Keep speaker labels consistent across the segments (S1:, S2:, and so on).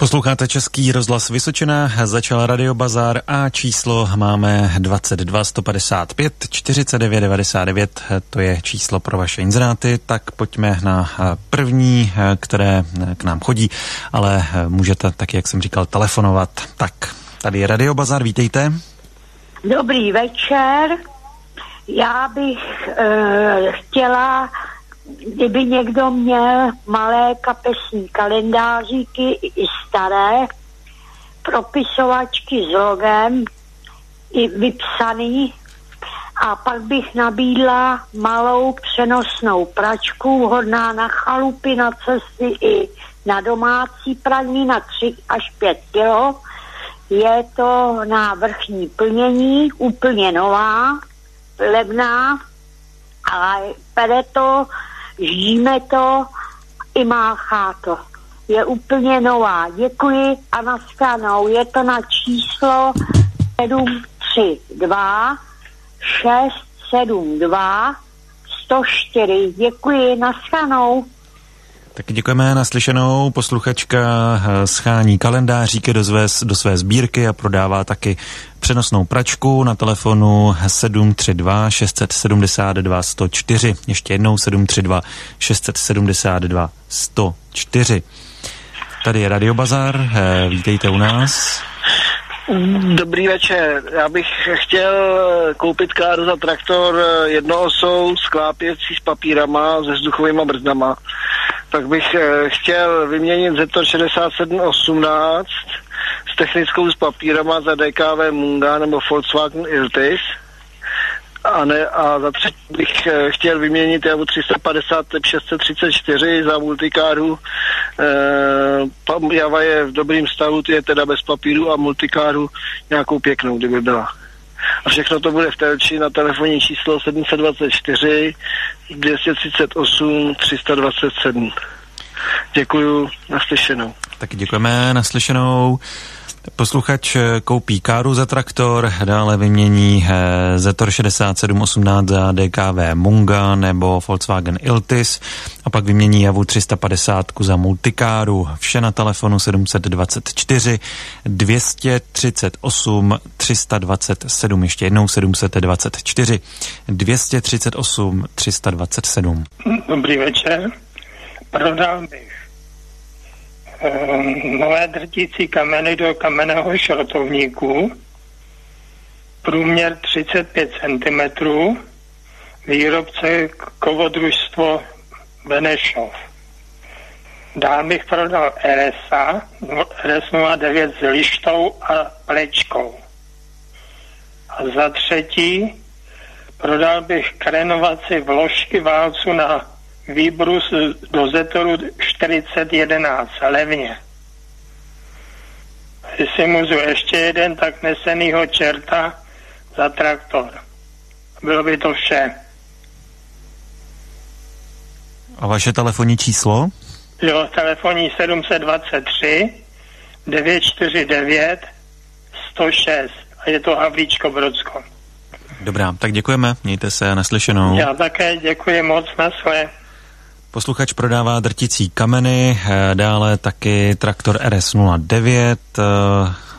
S1: Posloucháte Český rozhlas Vysočina, začal Radio Bazar a číslo máme 22 155 49 99, to je číslo pro vaše inzeráty, tak pojďme na první, které k nám chodí, ale můžete, tak jak jsem říkal, telefonovat. Tak, tady je Radio Bazar, vítejte.
S2: Dobrý večer, já bych uh, chtěla kdyby někdo měl malé kapesní kalendáříky i staré, propisovačky s logem, i vypsaný, a pak bych nabídla malou přenosnou pračku, hodná na chalupy, na cesty i na domácí praní na 3 až 5 kilo. Je to na vrchní plnění, úplně nová, levná, ale pere to žíme to i máchá to. Je úplně nová. Děkuji a nastanou. Je to na číslo 732 672 104. Děkuji, nastanou.
S1: Tak děkujeme naslyšenou. Posluchačka eh, schání kalendáříky do své, do své sbírky a prodává taky přenosnou pračku na telefonu 732 672 104. Ještě jednou 732 672 104. Tady je Radio Bazar, eh, vítejte u nás.
S3: Dobrý večer. Já bych chtěl koupit káru za traktor jednoosou sklápěcí s papírama se vzduchovými brzdama. Tak bych eh, chtěl vyměnit Zetor 6718 s technickou s papírama za DKV Munga nebo Volkswagen Iltis. A, ne, a za třetí bych e, chtěl vyměnit Javu 350 634 za multikáru. E, Java je v dobrém stavu, je teda bez papíru a multikáru nějakou pěknou, kdyby byla. A všechno to bude v Telči na telefonní číslo 724 238 327. Děkuju, naslyšenou.
S1: Taky děkujeme, naslyšenou. Posluchač eh, koupí káru za traktor, dále vymění eh, Zetor 6718 za DKV Munga nebo Volkswagen Iltis a pak vymění Javu 350 za multikáru. Vše na telefonu 724 238 327. Ještě jednou 724 238 327.
S4: Dobrý večer. Prodal bych nové drtící kameny do kamenného šrotovníku, průměr 35 cm, výrobce kovodružstvo Benešov. Dál bych prodal RSA, RS09 s lištou a plečkou. A za třetí prodal bych krenovaci vložky válcu na výbrus do Zetoru 4011 levně. Jestli můžu ještě jeden, tak nesenýho čerta za traktor. Bylo by to vše.
S1: A vaše telefonní číslo?
S4: Jo, telefonní 723 949 106 a je to Havlíčko Brodsko.
S1: Dobrá, tak děkujeme, mějte se naslyšenou.
S4: Já také děkuji moc na své.
S1: Posluchač prodává drticí kameny, eh, dále taky traktor RS09, eh,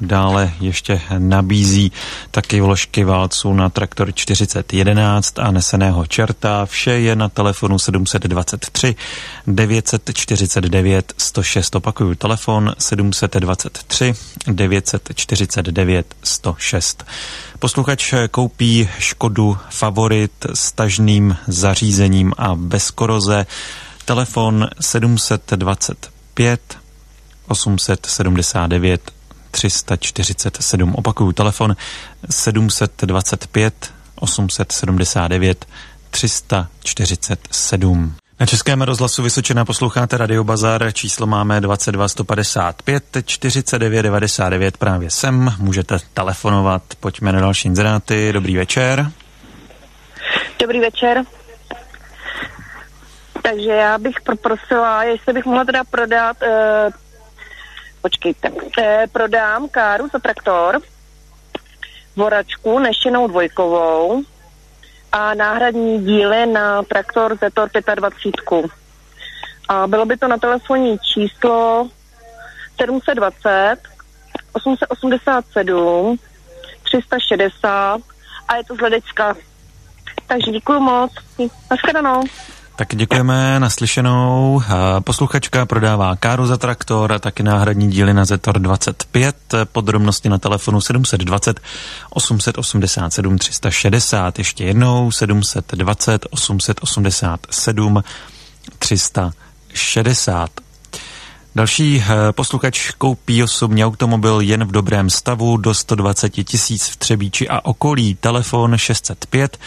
S1: dále ještě nabízí taky vložky válců na traktor 4011 a neseného čerta. Vše je na telefonu 723 949 106. Opakuju telefon 723 949 106. Posluchač koupí Škodu Favorit s tažným zařízením a bez koroze. Telefon 725 879 347. Opakuju telefon 725 879 347. Na Českém rozhlasu Vysočina posloucháte Radio Bazar, číslo máme 22 155 49 99, právě sem, můžete telefonovat, pojďme na další inzeráty, dobrý večer.
S5: Dobrý večer. Takže já bych poprosila, jestli bych mohla teda prodat, eh, počkejte, eh, prodám káru za traktor, voračku neštěnou dvojkovou, a náhradní díly na traktor Zetor 25. A bylo by to na telefonní číslo 720 887 360 a je to z Ledecka. Takže děkuji moc. Naschledanou.
S1: Tak děkujeme naslyšenou. Posluchačka prodává káru za traktor a taky náhradní díly na Zetor 25. Podrobnosti na telefonu 720 887 360. Ještě jednou 720 887 360. Další eh, posluchač koupí osobní automobil jen v dobrém stavu do 120 tisíc v Třebíči a okolí. Telefon 605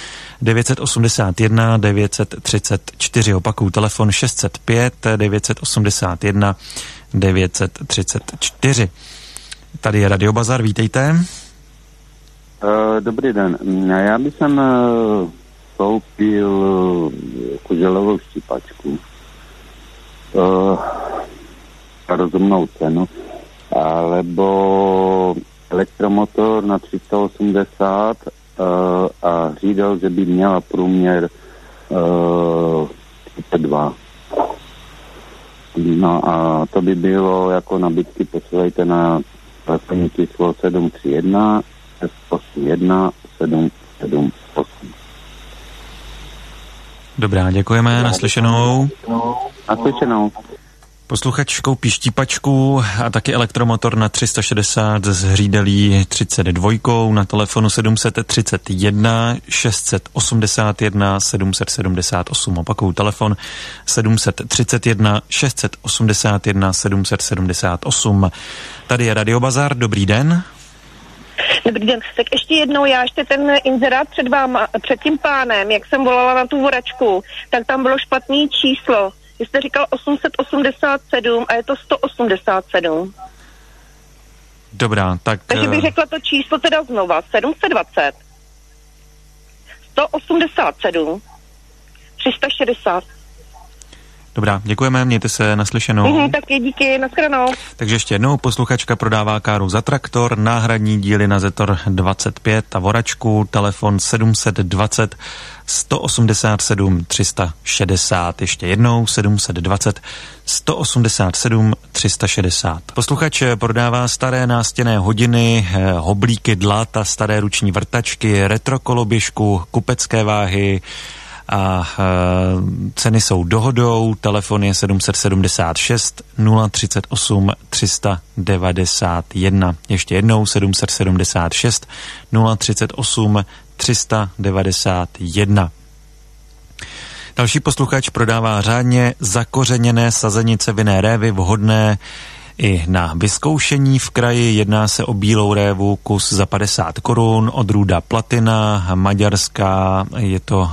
S1: 981 934. Opakuju, telefon 605 981 934. Tady je Radio Bazar, vítejte.
S6: Uh, dobrý den. Já bych sem uh, koupil kuželovou štípačku. Uh, rozumnou cenu, alebo elektromotor na 380 uh, eh, a řídel, že by měla průměr uh, eh, 2. No a to by bylo jako nabídky, posílejte na telefonní číslo 731 681 778.
S1: Dobrá, děkujeme, naslyšenou.
S6: Naslyšenou.
S1: Posluchač koupí štípačku a taky elektromotor na 360 s hřídelí 32 na telefonu 731 681 778. Opakuju telefon 731 681 778. Tady je Radio Bazar, dobrý den.
S5: Dobrý den, tak ještě jednou, já ještě ten inzerát před váma, před tím pánem, jak jsem volala na tu voračku, tak tam bylo špatný číslo vy jste říkal 887 a je to 187.
S1: Dobrá, tak...
S5: Takže bych eh, řekla to číslo teda znova. 720 187 360
S1: Dobrá, děkujeme, mějte se naslyšenou.
S5: Mm-hmm, taky díky, nashledanou.
S1: Takže ještě jednou, posluchačka prodává káru za traktor, náhradní díly na Zetor 25 a voračku, telefon 720 187 360. Ještě jednou 720 187 360. Posluchač prodává staré nástěné hodiny, eh, hoblíky dlat a staré ruční vrtačky, retrokoloběžku, kupecké váhy, a e, ceny jsou dohodou, telefon je 776 038 391. Ještě jednou 776 038 391. Další posluchač prodává řádně zakořeněné sazenice vinné révy vhodné i na vyzkoušení v kraji. Jedná se o bílou révu, kus za 50 korun, odrůda platina, maďarská, je to uh,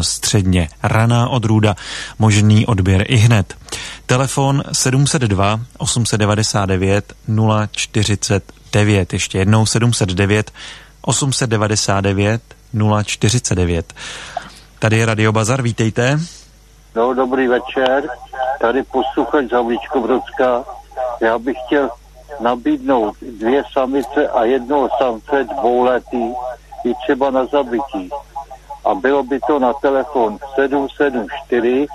S1: středně raná odrůda, možný odběr i hned. Telefon 702 899 049, ještě jednou 709 899 049. Tady je Radio Bazar, vítejte.
S7: No, dobrý večer, tady posluchač Zavlíčko Brodská. Já bych chtěl nabídnout dvě samice a jednoho samce dvouletý i třeba na zabití. A bylo by to na telefon 774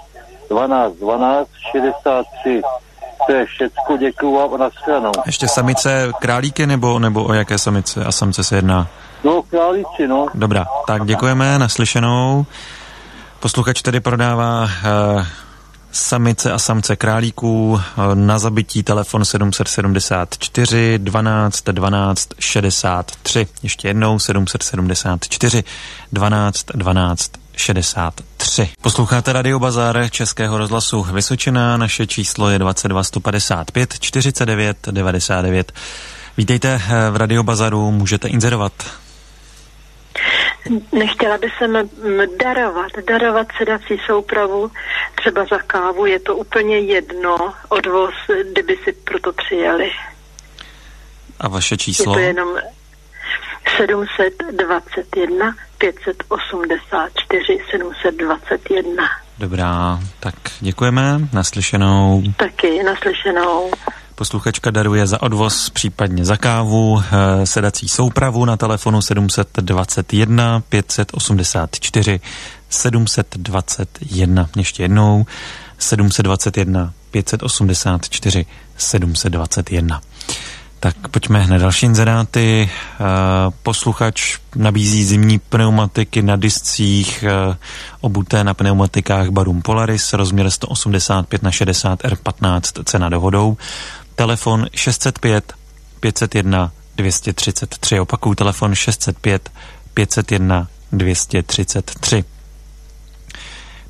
S7: 12 12 63. To je všecko, děkuju vám a nashledanou.
S1: Ještě samice králíky nebo, nebo o jaké samice a samce se jedná?
S7: No, králíci, no.
S1: Dobrá, tak děkujeme, naslyšenou. Posluchač tedy prodává uh, samice a samce králíků na zabití telefon 774 12 12 63. Ještě jednou 774 12 12 63. Posloucháte Radio Bazar Českého rozhlasu Vysočina, naše číslo je 22 155 49 99. Vítejte v Radio Bazaru, můžete inzerovat.
S2: Nechtěla by se darovat, darovat sedací soupravu, třeba za kávu, je to úplně jedno, odvoz, kdyby si proto přijeli.
S1: A vaše číslo?
S2: Je to jenom 721 584 721.
S1: Dobrá, tak děkujeme, naslyšenou.
S2: Taky, naslyšenou.
S1: Posluchačka daruje za odvoz, případně za kávu, eh, sedací soupravu na telefonu 721 584 721. Ještě jednou 721 584 721. Tak pojďme na další inzeráty. Eh, posluchač nabízí zimní pneumatiky na discích eh, obuté na pneumatikách Barum Polaris, rozměr 185 na 60 R15, cena dohodou. Telefon 605 501 233. Opakuju telefon 605 501 233.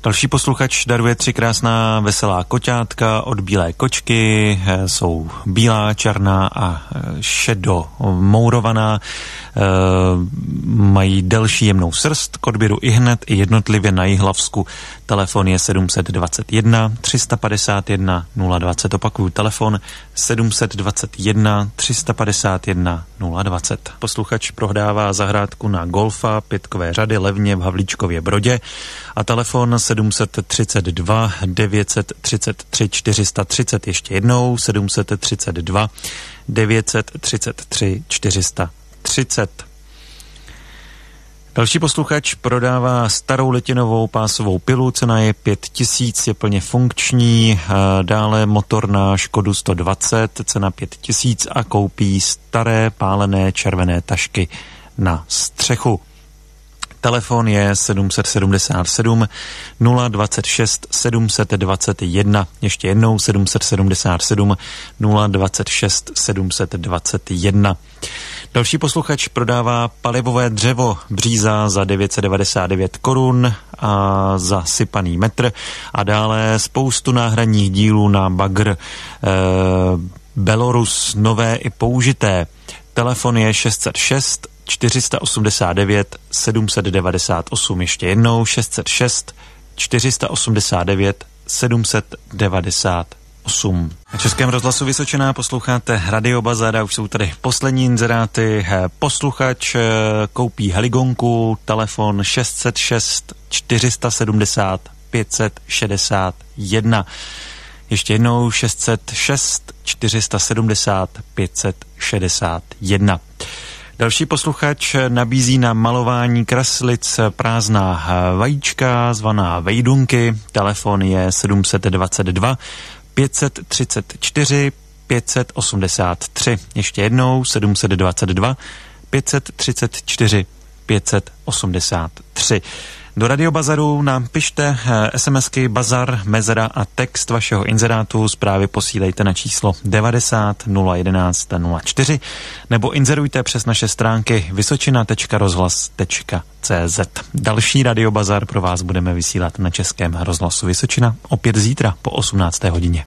S1: Další posluchač daruje tři krásná veselá koťátka od bílé kočky. Eh, jsou bílá, černá a eh, šedo mourovaná. Eh, mají delší jemnou srst k odběru i hned i jednotlivě na Jihlavsku. Telefon je 721 351 020. Opakuju telefon 721 351 020. Posluchač prohdává zahrádku na Golfa pětkové řady levně v Havlíčkově Brodě a telefon 732 933 430 ještě jednou 732 933 430. Další posluchač prodává starou letinovou pásovou pilu, cena je 5000, je plně funkční, dále motor na Škodu 120, cena 5000 a koupí staré pálené červené tašky na střechu. Telefon je 777 026 721. Ještě jednou 777 026 721. Další posluchač prodává palivové dřevo bříza za 999 korun a za sypaný metr a dále spoustu náhradních dílů na bagr e, Belarus nové i použité. Telefon je 606 489 798. Ještě jednou 606 489 798. 8. Na Českém rozhlasu Vysočená posloucháte Radio Bazar a už jsou tady poslední inzeráty. Posluchač eh, koupí heligonku, telefon 606 470 561. Ještě jednou 606 470 561. Další posluchač nabízí na malování kreslic prázdná vajíčka, zvaná vejdunky. Telefon je 722 534 583. Ještě jednou 722 534 583. Do radiobazaru nám pište eh, SMSky Bazar, Mezera a text vašeho inzerátu. Zprávy posílejte na číslo 90 011 04 nebo inzerujte přes naše stránky vysočina.rozhlas.cz. Další radiobazar pro vás budeme vysílat na Českém rozhlasu Vysočina opět zítra po 18. hodině.